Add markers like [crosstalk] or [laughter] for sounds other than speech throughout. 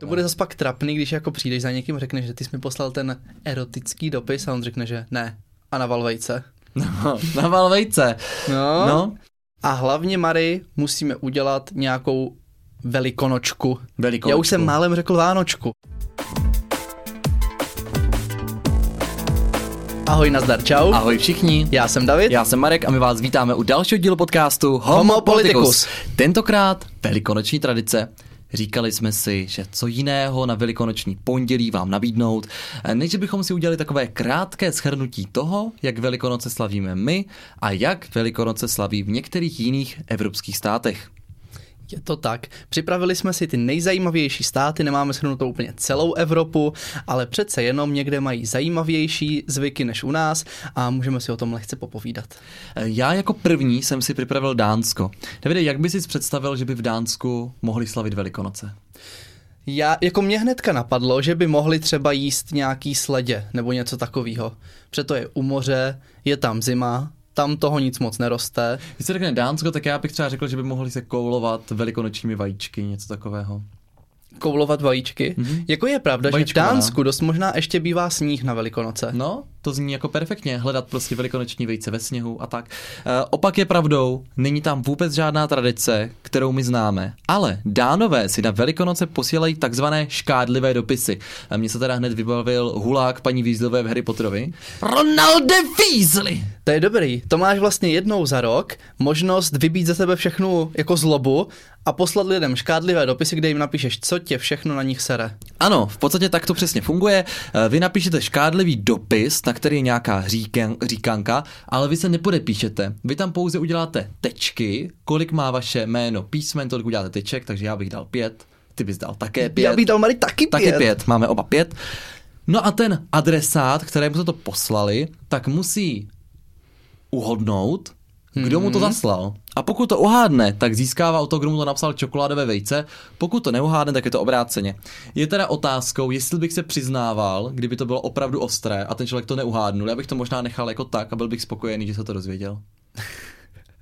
To bude zase pak trapný, když jako přijdeš za někým a řekneš, že ty jsi mi poslal ten erotický dopis a on řekne, že ne. A na Valvejce. No, na Valvejce. No. No, A hlavně, Mary, musíme udělat nějakou velikonočku. velikonočku. Já už jsem málem řekl Vánočku. Ahoj, nazdar, čau. Ahoj všichni. Já jsem David. Já jsem Marek a my vás vítáme u dalšího dílu podcastu Homo. Politicus. Tentokrát velikonoční tradice. Říkali jsme si, že co jiného na velikonoční pondělí vám nabídnout, než bychom si udělali takové krátké shrnutí toho, jak Velikonoce slavíme my a jak Velikonoce slaví v některých jiných evropských státech. Je to tak. Připravili jsme si ty nejzajímavější státy, nemáme shrnutou úplně celou Evropu, ale přece jenom někde mají zajímavější zvyky než u nás a můžeme si o tom lehce popovídat. Já jako první jsem si připravil Dánsko. Davide, jak bys si představil, že by v Dánsku mohli slavit Velikonoce? Já, jako mě hnedka napadlo, že by mohli třeba jíst nějaký sledě nebo něco takového. Přeto je u moře, je tam zima, tam toho nic moc neroste. Když se řekne Dánsko, tak já bych třeba řekl, že by mohli se koulovat velikonočními vajíčky, něco takového. Koulovat vajíčky. Mm-hmm. Jako je pravda, že v Vajíčkovaná. Dánsku dost možná ještě bývá sníh na Velikonoce. No, to zní jako perfektně, hledat prostě velikonoční vejce ve sněhu a tak. E, opak je pravdou, není tam vůbec žádná tradice, kterou my známe, ale dánové si na velikonoce posílají takzvané škádlivé dopisy. A mně se teda hned vybavil hulák paní Weasleyové v Harry Potterovi. Ronalde Weasley! To je dobrý. To máš vlastně jednou za rok možnost vybít ze sebe všechnu jako zlobu a poslat lidem škádlivé dopisy, kde jim napíšeš, co tě všechno na nich sere. Ano, v podstatě tak to přesně funguje. Eh, Vy napíšete škádlivý dopis, na který je nějaká říken, říkanka, ale vy se nepodepíšete. Vy tam pouze uděláte tečky, kolik má vaše jméno písmen, tolik uděláte teček, takže já bych dal pět, ty bys dal také pět. Já bych dal Mary taky pět. Taky pět, máme oba pět. No a ten adresát, kterému se to poslali, tak musí uhodnout, kdo mu to zaslal. A pokud to uhádne, tak získává o to, kdo mu to napsal čokoládové vejce. Pokud to neuhádne, tak je to obráceně. Je teda otázkou, jestli bych se přiznával, kdyby to bylo opravdu ostré a ten člověk to neuhádnul. Já bych to možná nechal jako tak a byl bych spokojený, že se to dozvěděl.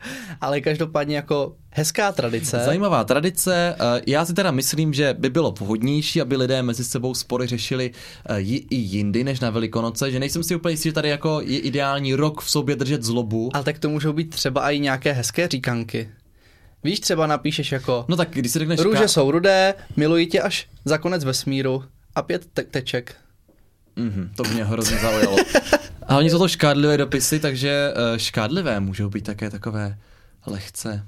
[laughs] Ale každopádně jako hezká tradice. Zajímavá tradice. Eh, Já si teda myslím, že by bylo vhodnější, aby lidé mezi sebou spory řešili eh, i jindy než na Velikonoce, že nejsem si úplně jistý, že tady jako je ideální rok v sobě držet zlobu. Ale tak to můžou být třeba i nějaké hezké říkanky. Víš, třeba napíšeš jako No tak když si řekneš... Růže ka- jsou rudé, miluji tě až za konec vesmíru a pět te- teček. Mhm, to mě hrozně zaujalo. [laughs] A oni jsou to škádlivé dopisy, takže eh, škádlivé můžou být také takové lehce,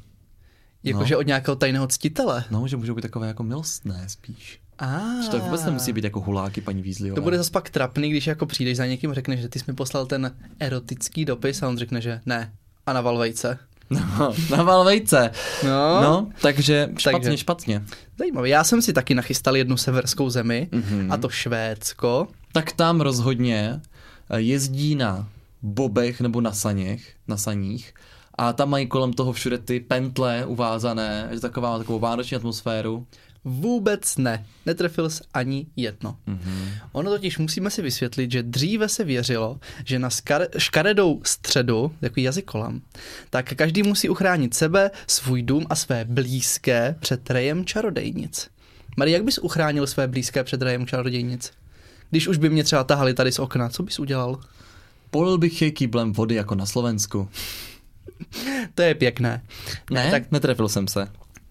Jakože No. od nějakého tajného ctitele. no, že můžou být takové jako milostné spíš. A Že to vůbec nemusí být jako huláky paní Weasleyové. To bude zase pak trapný, když jako přijdeš za někým a řekneš, že ty jsi mi poslal ten erotický dopis a on řekne, že ne. A na Valvejce. No, na Valvejce. No, No, takže špatně, Takže. špatně. zajímavé. Já jsem si taky nachystal jednu severskou zemi, Mhm. a to Švédsko. Tak tam rozhodně eh, jezdí na bobech nebo na saněch, na saních a tam mají kolem toho všude ty pentle uvázané, že taková má takovou vánoční atmosféru. Vůbec ne. Netrefil jsi ani jedno. Mhm. Ono totiž musíme si vysvětlit, že dříve se věřilo, že na škaredou středu, takový jazykolam, tak každý musí uchránit sebe, svůj dům a své blízké před rejem čarodejnic. Marie, jak bys uchránil své blízké před rejem čarodějnic? Když už by mě třeba tahali tady z okna, co bys udělal? Polil bych je kýblem vody jako na Slovensku. To je pěkné. Ne, tak netrefil jsem se.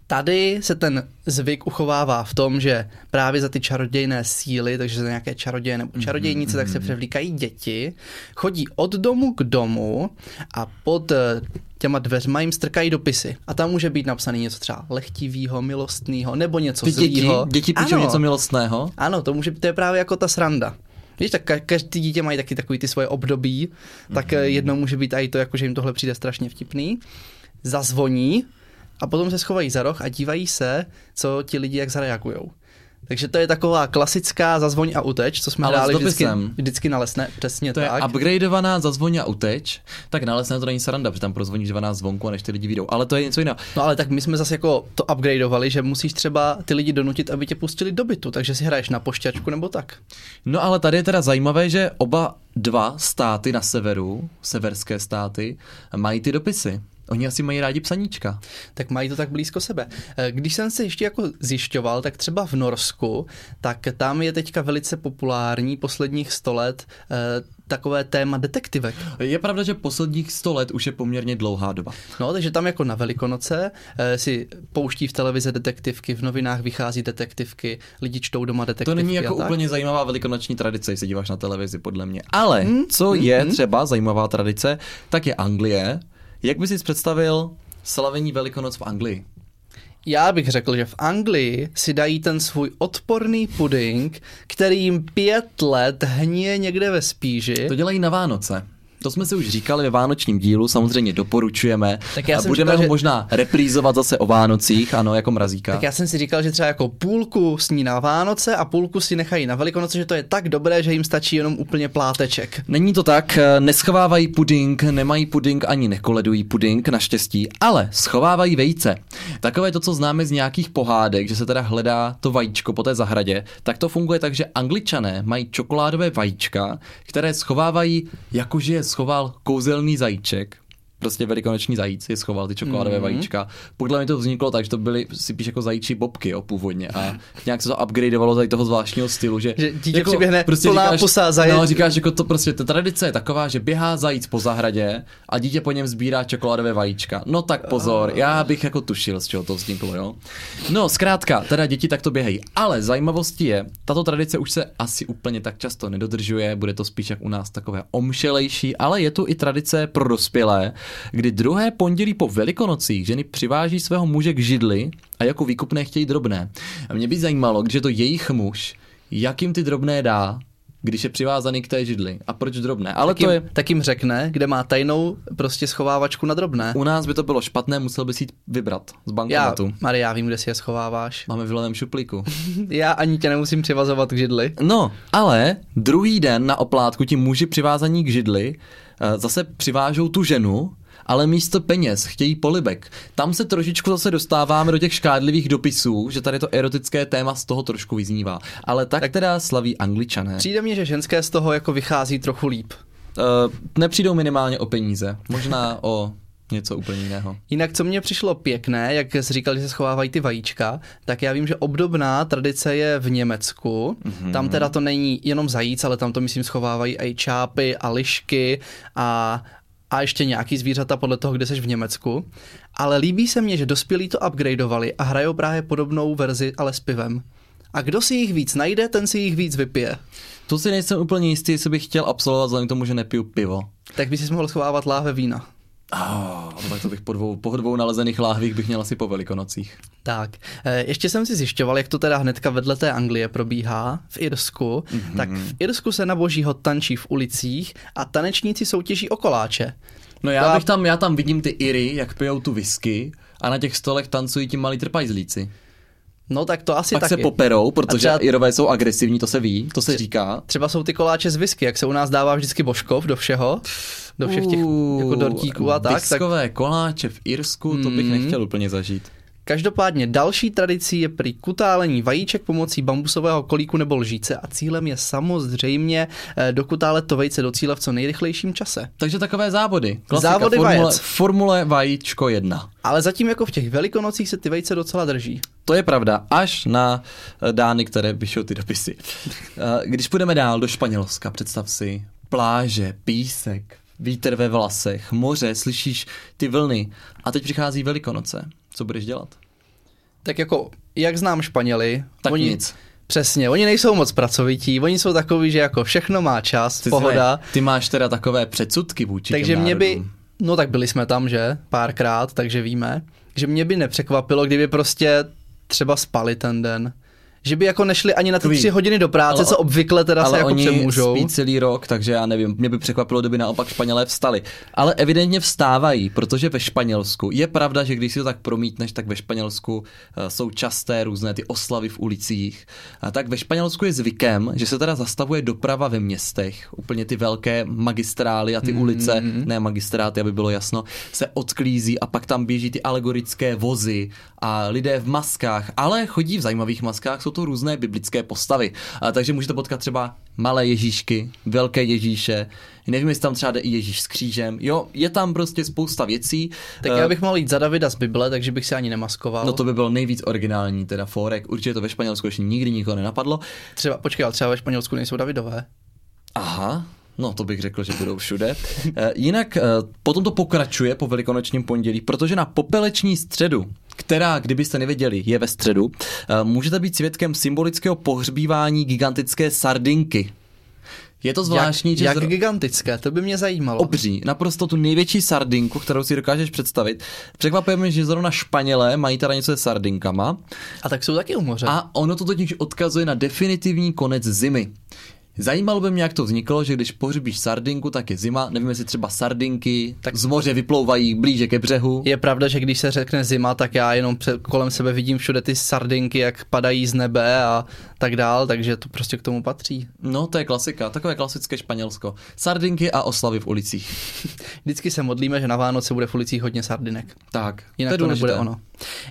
Tady se ten zvyk uchovává v tom, že právě za ty čarodějné síly, takže za nějaké čaroděje nebo čarodějnice, tak se převlíkají děti, chodí od domu k domu a pod eh, těma dveřma jim strkají dopisy. A tam může být napsaný něco třeba lehtivýho, milostného, nebo něco Ty děti, zlýho. děti píšou ano, něco milostného. ano, to může to je právě jako ta sranda. Víš, tak ka- každý dítě mají taky takový ty svoje období, tak mm-hmm. jedno může být i to, jako že jim tohle přijde strašně vtipný. Zazvoní a potom se schovají za roh a dívají se, co ti lidi jak zareagujou. Takže to je taková klasická zazvoň a uteč, co jsme Ale hráli vždycky, vždycky na lesné, přesně To je tak. upgradeovaná zazvoň a uteč, tak na lesné to není sranda, protože tam prozvoníš 12 zvonku a než ty lidi vyjdou. Ale to je něco jiného. No ale tak my jsme zase jako to upgradeovali, že musíš třeba ty lidi donutit, aby tě pustili do bytu, takže si hraješ na pošťačku nebo tak. No ale tady je teda zajímavé, že oba dva státy na severu, severské státy, mají ty dopisy. Oni asi mají rádi psaníčka. Tak mají to tak blízko sebe. Eh, Když jsem se ještě jako zjišťoval, tak třeba v Norsku, tak tam je teďka velice populární posledních 100 let eh, takové téma detektivek. Je pravda, že posledních 100 let už je poměrně dlouhá doba. No, takže tam jako na Velikonoce eh, si pouští v televizi detektivky, v novinách vychází detektivky, lidi čtou doma detektivky. To není jako a tak. úplně zajímavá velikonoční tradice, když se díváš na televizi, podle mě. Ale Hmm, co je hmm. třeba zajímavá tradice, tak je Anglie. Jak bys si představil slavení Velikonoc v Anglii? Já bych řekl, že v Anglii si dají ten svůj odporný puding, který jim pět let hníje někde ve spíži. To dělají na Vánoce. To jsme si už říkali ve vánočním dílu, samozřejmě doporučujeme. Tak já a budeme říkal, ho že- možná reprízovat zase o Vánocích, ano, jako mrazíka. Tak já jsem si říkal, že třeba jako půlku sní na Vánoce a půlku si nechají na Velikonoce, že to je tak dobré, že jim stačí jenom úplně pláteček. Není to tak, eh, neschovávají puding, nemají puding ani nekoledují puding, naštěstí, ale schovávají vejce. Takové to, co známe z nějakých pohádek, že se teda hledá to vajíčko po té zahradě, tak to funguje tak, že angličané mají čokoládové vajíčka, které schovávají, jakože je schoval kouzelný zajíček. Prostě velikonoční zajíc je schoval ty čokoládové Mhm. mm-hmm. vajíčka. Podle mě to vzniklo tak, že to byly si píš jako zajíčí bobky jo, původně a nějak se to upgradeovalo tady toho zvláštního stylu, že, Že dítě přiběhne plná říkáš, pusa zaje- No, říkáš, jako to prostě, ta tradice je taková, že běhá zajíc po zahradě a dítě po něm sbírá čokoládové vajíčka. No tak pozor, já bych jako tušil, z čeho to vzniklo, jo. No, zkrátka, teda děti takto běhají. Ale zajímavostí je, tato tradice už se asi úplně tak často nedodržuje, bude to spíš jak u nás takové omšelejší, ale je tu i tradice pro dospělé, kdy druhé pondělí po velikonocích ženy přiváží svého muže k židli a jako výkupné chtějí drobné. A mě by zajímalo, když je to jejich muž, jak jim ty drobné dá, když je přivázaný k té židli. A proč drobné? Ale Tak jim, to je... tak jim řekne, kde má tajnou prostě schovávačku na drobné. U nás by to bylo špatné, musel bys jít vybrat z Já, bankomatu. Maria, já vím, kde si je schováváš. Máme v levém šuplíku. [laughs] Já ani tě nemusím přivazovat k židli. No, ale druhý den na oplátku ti muži přivázaní k židli zase přivážou tu ženu, ale místo peněz chtějí polibek. Tam se trošičku zase dostáváme do těch škádlivých dopisů, že tady to erotické téma z toho trošku vyznívá. Ale tak, tak teda slaví angličané. Přijde mně, že ženské z toho jako vychází trochu líp. Uh, nepřijdou minimálně o peníze, možná o něco úplně jiného. Jinak, co mně přišlo pěkné, jak jsi říkal, že se schovávají ty vajíčka, tak já vím, že obdobná tradice je v Německu. Mm-hmm. Tam teda to není jenom zajíc, ale tam to myslím schovávají i čápy a lišky a, a ještě nějaký zvířata podle toho, kde jsi v Německu. Ale líbí se mně, že dospělí to upgradeovali a hrajou právě podobnou verzi, ale s pivem. A kdo si jich víc najde, ten si jich víc vypije. To si nejsem úplně jistý, jestli bych chtěl absolvovat vzhledem k tomu, že nepiju pivo. Tak by si mohl schovávat láhve vína. Oh, tak to bych po dvou, po dvou nalezených láhvích bych měl asi po velikonocích. Tak, eh, ještě jsem si zjišťoval, jak to teda hnedka vedle té Anglie probíhá v Irsku. Mm-hmm. Tak v Irsku se na božího tančí v ulicích a tanečníci soutěží o koláče. No já bych tam, já tam vidím ty Iry, jak pijou tu whisky a na těch stolech tancují ti malí trpajzlíci. No tak to asi Pak taky. se poperou, protože třeba- Irové jsou agresivní, to se ví, to se říká. Třeba jsou ty koláče z whisky, jak se u nás dává vždycky božkov do všeho, do všech těch jako dortíků a tak. tak Biskové koláče v Irsku, to bych Mm. nechtěl úplně zažít. Každopádně další tradicí je prý kutálení vajíček pomocí bambusového kolíku nebo lžíce a cílem je samozřejmě eh, dokutálet to vejce do cíle v co nejrychlejším čase. Takže takové závody. Klasika, Závody formule, vajec. formule vajíčko 1. Ale zatím jako v těch velikonocích se ty vejce docela drží. To je pravda, až na eh, dány, které píšou ty dopisy. Eh, Když půjdeme dál do Španělska, představ si pláže, písek, vítr ve vlasech, moře, slyšíš ty vlny a teď přichází Velikonoce. Co budeš dělat? Tak jako, jak znám Španěli, Tak oni, nic. Přesně, oni nejsou moc pracovití, oni jsou takový, že jako všechno má čas, Ty, pohoda. Ty máš teda takové předsudky vůči Takže mě by, no tak byli jsme tam, že, párkrát, takže víme, že mě by nepřekvapilo, kdyby prostě třeba spali ten den. Že by jako nešli ani na ty tři hodiny do práce, ale- co obvykle teda se ale jako oni přemůžou. spí celý rok, takže já nevím, mě by překvapilo, kdyby naopak Španělé vstali. Ale evidentně vstávají, protože ve Španělsku, je pravda, že když si to tak promítneš, tak ve Španělsku eh, jsou časté různé ty oslavy v ulicích. A tak ve Španělsku je zvykem, že se teda zastavuje doprava ve městech, úplně ty velké magistrály a ty Mhm. mm. ulice, ne magistráty, aby bylo jasno, se odklízí a pak tam běží ty alegorické vozy a lidé v maskách, ale chodí v zajímavých maskách, jsou to různé biblické postavy. A, takže můžete potkat třeba malé Ježíšky, velké Ježíše, nevím, jestli tam třeba jde i Ježíš s křížem. Jo, je tam prostě spousta věcí. Tak já bych mohl jít za Davida z Bible, takže bych se ani nemaskoval. No to by bylo nejvíc originální, teda Forek. Určitě to ve Španělsku ještě nikdy nikoho nenapadlo. Třeba, počkej, ale třeba ve Španělsku nejsou Davidové. Aha, No, to bych řekl, že budou všude. Eh, jinak eh, potom to pokračuje po velikonočním pondělí, protože na popeleční středu, která, kdybyste nevěděli, je ve středu, eh, můžete být svědkem symbolického pohřbívání gigantické sardinky. Je to zvláštní, jak, že... Jak zro... gigantické, to by mě zajímalo. Obří, naprosto tu největší sardinku, kterou si dokážeš představit. Překvapuje mě, že zrovna Španělé mají teda něco se sardinkama. A tak jsou taky u moře. A ono to totiž odkazuje na definitivní konec zimy. Zajímalo by mě, jak to vzniklo, že když pohřbíš sardinku, tak je zima. Nevím, jestli třeba sardinky tak z moře vyplouvají blíže ke břehu. Je pravda, že když se řekne zima, tak já jenom před, kolem sebe vidím všude ty sardinky, jak padají z nebe a tak dál, takže to prostě k tomu patří. No, to je klasika, takové klasické Španělsko. Sardinky a oslavy v ulicích. [laughs] Vždycky se modlíme, že na Vánoce bude v ulicích hodně sardinek. Tak, Jinak to, to nebude ono.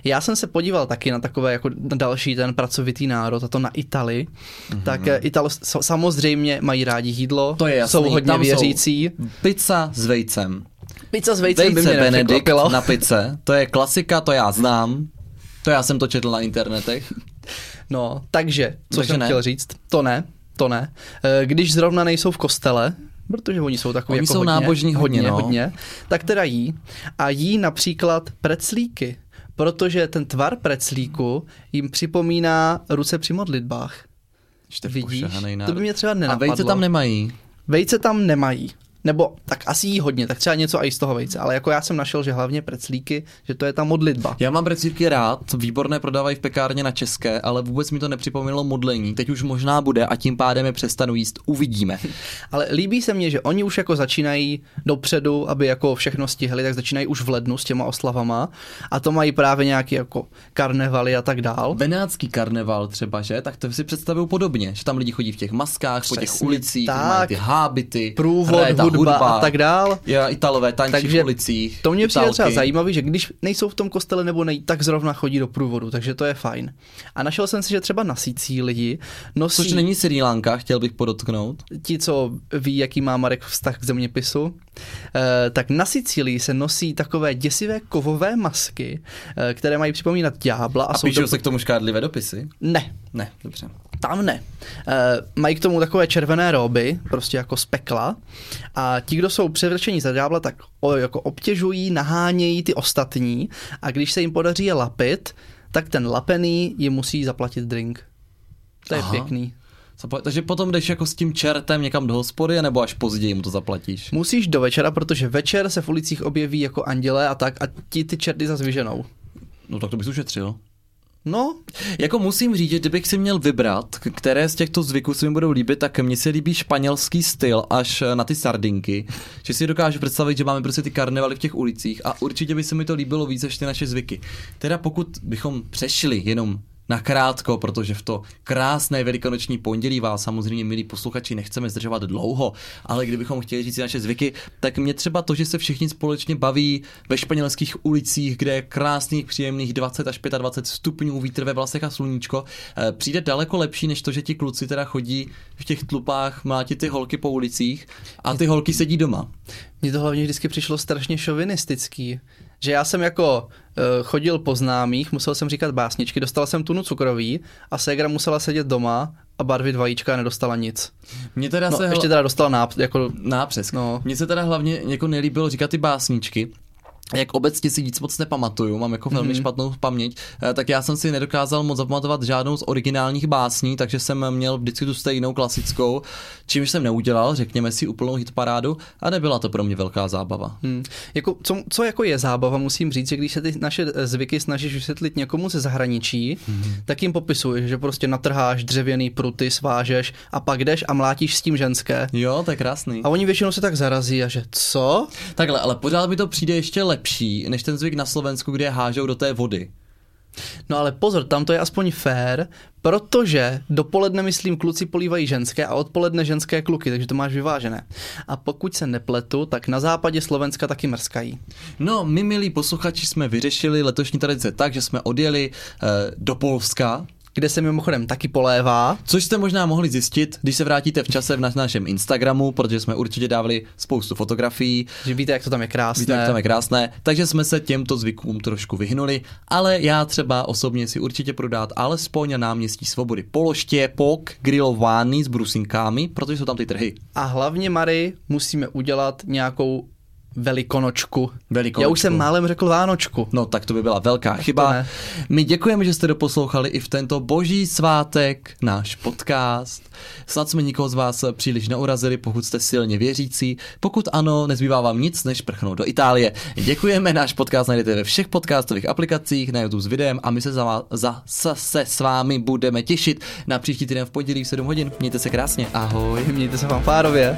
Já jsem se podíval taky na takové jako další ten pracovitý národ, a to na Itali. Mm-hmm. Tak eh, Italo samozřejmě mají rádi jídlo, to je jasný. jsou hodně Tam věřící. Jsou pizza s vejcem. Pizza s vejcem Vejce by mě Benedikt na pice, to je klasika, to já znám. To já jsem to četl na internetech. [laughs] No, takže, co takže jsem ne. chtěl říct, to ne, to ne. Eh, když zrovna nejsou v kostele, protože oni jsou takový oni jako jsou hodně, nábožní hodně, hodně, no. hodně, tak teda jí. A jí například preclíky, protože ten tvar preclíku jim připomíná ruce při modlitbách. Vidíš? To by mě třeba nenapadlo. A vejce tam nemají. Vejce tam nemají nebo tak asi jí hodně, tak třeba něco i z toho vejce, ale jako já jsem našel, že hlavně preclíky, že to je ta modlitba. Já mám preclíky rád, výborné prodávají v pekárně na české, ale vůbec mi to nepřipomnělo modlení. Teď už možná bude a tím pádem je přestanu jíst, uvidíme. [laughs] ale líbí se mně, že oni už jako začínají dopředu, aby jako všechno stihli, tak začínají už v lednu s těma oslavama a to mají právě nějaký jako karnevaly a tak dál. Benátský karneval třeba, že? Tak to si představují podobně, že tam lidi chodí v těch maskách, Přesně po těch ulicích, tak, mají ty hábity, průvod, hudba, hudba a tak dál. Jo, Italové tančí takže v ulicích. To mě přijde třeba zajímavý, že když nejsou v tom kostele nebo nej, tak zrovna chodí do průvodu, takže to je fajn. A našel jsem si, že třeba na Sicílii nosí... Což není Sri Lanka, chtěl bych podotknout. Ti, co ví, jaký má Marek vztah k zeměpisu, eh, tak na Sicílii se nosí takové děsivé kovové masky, eh, které mají připomínat ďábla. A, a jsou píšou to... se k tomu škádlivé dopisy? Ne. Ne, dobře. Tam ne. E, mají k tomu takové červené roby, prostě jako z pekla. A ti, kdo jsou převrčení za ďábla, tak o, jako obtěžují, nahánějí ty ostatní. A když se jim podaří je lapit, tak ten lapený jim musí zaplatit drink. To je Aha. pěkný. Takže potom jdeš jako s tím čertem někam do hospody, nebo až později mu to zaplatíš? Musíš do večera, protože večer se v ulicích objeví jako anděle a tak a ti ty čerty zase vyženou. No tak to bys ušetřil. No, jako musím říct, že kdybych si měl vybrat, které z těchto zvyků se mi budou líbit, tak mně se líbí španělský styl až na ty sardinky. Že si dokážu představit, že máme prostě ty karnevaly v těch ulicích a určitě by se mi to líbilo víc než ty naše zvyky. Teda pokud bychom přešli jenom nakrátko, protože v to krásné velikonoční pondělí vás samozřejmě, milí posluchači, nechceme zdržovat dlouho, ale kdybychom chtěli říct si naše zvyky, tak mě třeba to, že se všichni společně baví ve španělských ulicích, kde je krásných, příjemných 20 až 25 stupňů, vítr ve vlasech a sluníčko, eh, přijde daleko lepší, než to, že ti kluci teda chodí v těch tlupách mlátit ty holky po ulicích a ty holky sedí doma. Mně to hlavně vždycky přišlo strašně šovinistický, že já jsem jako uh, chodil po známých, musel jsem říkat básničky, dostal jsem tunu cukroví a ségra musela sedět doma a barvit vajíčka a nedostala nic. Mně teda no, se ještě teda dostala náp, jako... nápřesk. No. Mně se teda hlavně jako nelíbilo říkat ty básničky, jak obecně si nic moc nepamatuju, mám jako velmi mm-hmm. špatnou paměť, eh, tak já jsem si nedokázal moc zapamatovat žádnou z originálních básní, takže jsem měl vždycky tu stejnou klasickou, čímž jsem neudělal, řekněme si, úplnou hitparádu a nebyla to pro mě velká zábava. Hmm. Jako, co, co jako je zábava, musím říct, že když se ty naše eh, zvyky snažíš vysvětlit někomu ze zahraničí, mm-hmm. tak jim popisuješ, že prostě natrháš dřevěný pruty, svážeš a pak jdeš a mlátíš s tím ženské. Jo, je krásný. A oni většinou se tak zarazí a že co? Takhle, ale pořád mi to přijde ještě lepší lepší než ten zvyk na Slovensku, kde je hážou do té vody. No ale pozor, tam to je aspoň fair, protože dopoledne, myslím, kluci polívají ženské a odpoledne ženské kluky, takže to máš vyvážené. A pokud se nepletu, tak na západě Slovenska taky mrskají. No, my, milí posluchači, jsme vyřešili letošní tradice tak, že jsme odjeli eh, do Polska, kde se mimochodem taky polévá. Což jste možná mohli zjistit, když se vrátíte v čase v na našem Instagramu, protože jsme určitě dávali spoustu fotografií. Že víte, jak to tam je krásné. Víte, jak tam je krásné. Takže jsme se těmto zvykům trošku vyhnuli, ale já třeba osobně si určitě budu dát alespoň na náměstí Svobody pološtěpok grillovaný s brusinkami, protože jsou tam ty trhy. A hlavně, Mary, musíme udělat nějakou velikonočku. Velikonočku. Já už jsem málem řekl Vánočku. No tak to by byla velká chyba. ne. My děkujeme, že jste doposlouchali i v tento boží svátek náš podcast. Snad jsme nikoho z vás příliš neurazili, pokud jste silně věřící. Pokud ano, nezbývá vám nic, než prchnout do Itálie. Děkujeme, náš podcast najdete ve všech podcastových aplikacích, na YouTube s videem a my se za, vás- za, se s vámi budeme těšit na příští týden v pondělí v 7 hodin. Mějte se krásně, ahoj. Mějte se fanfárově.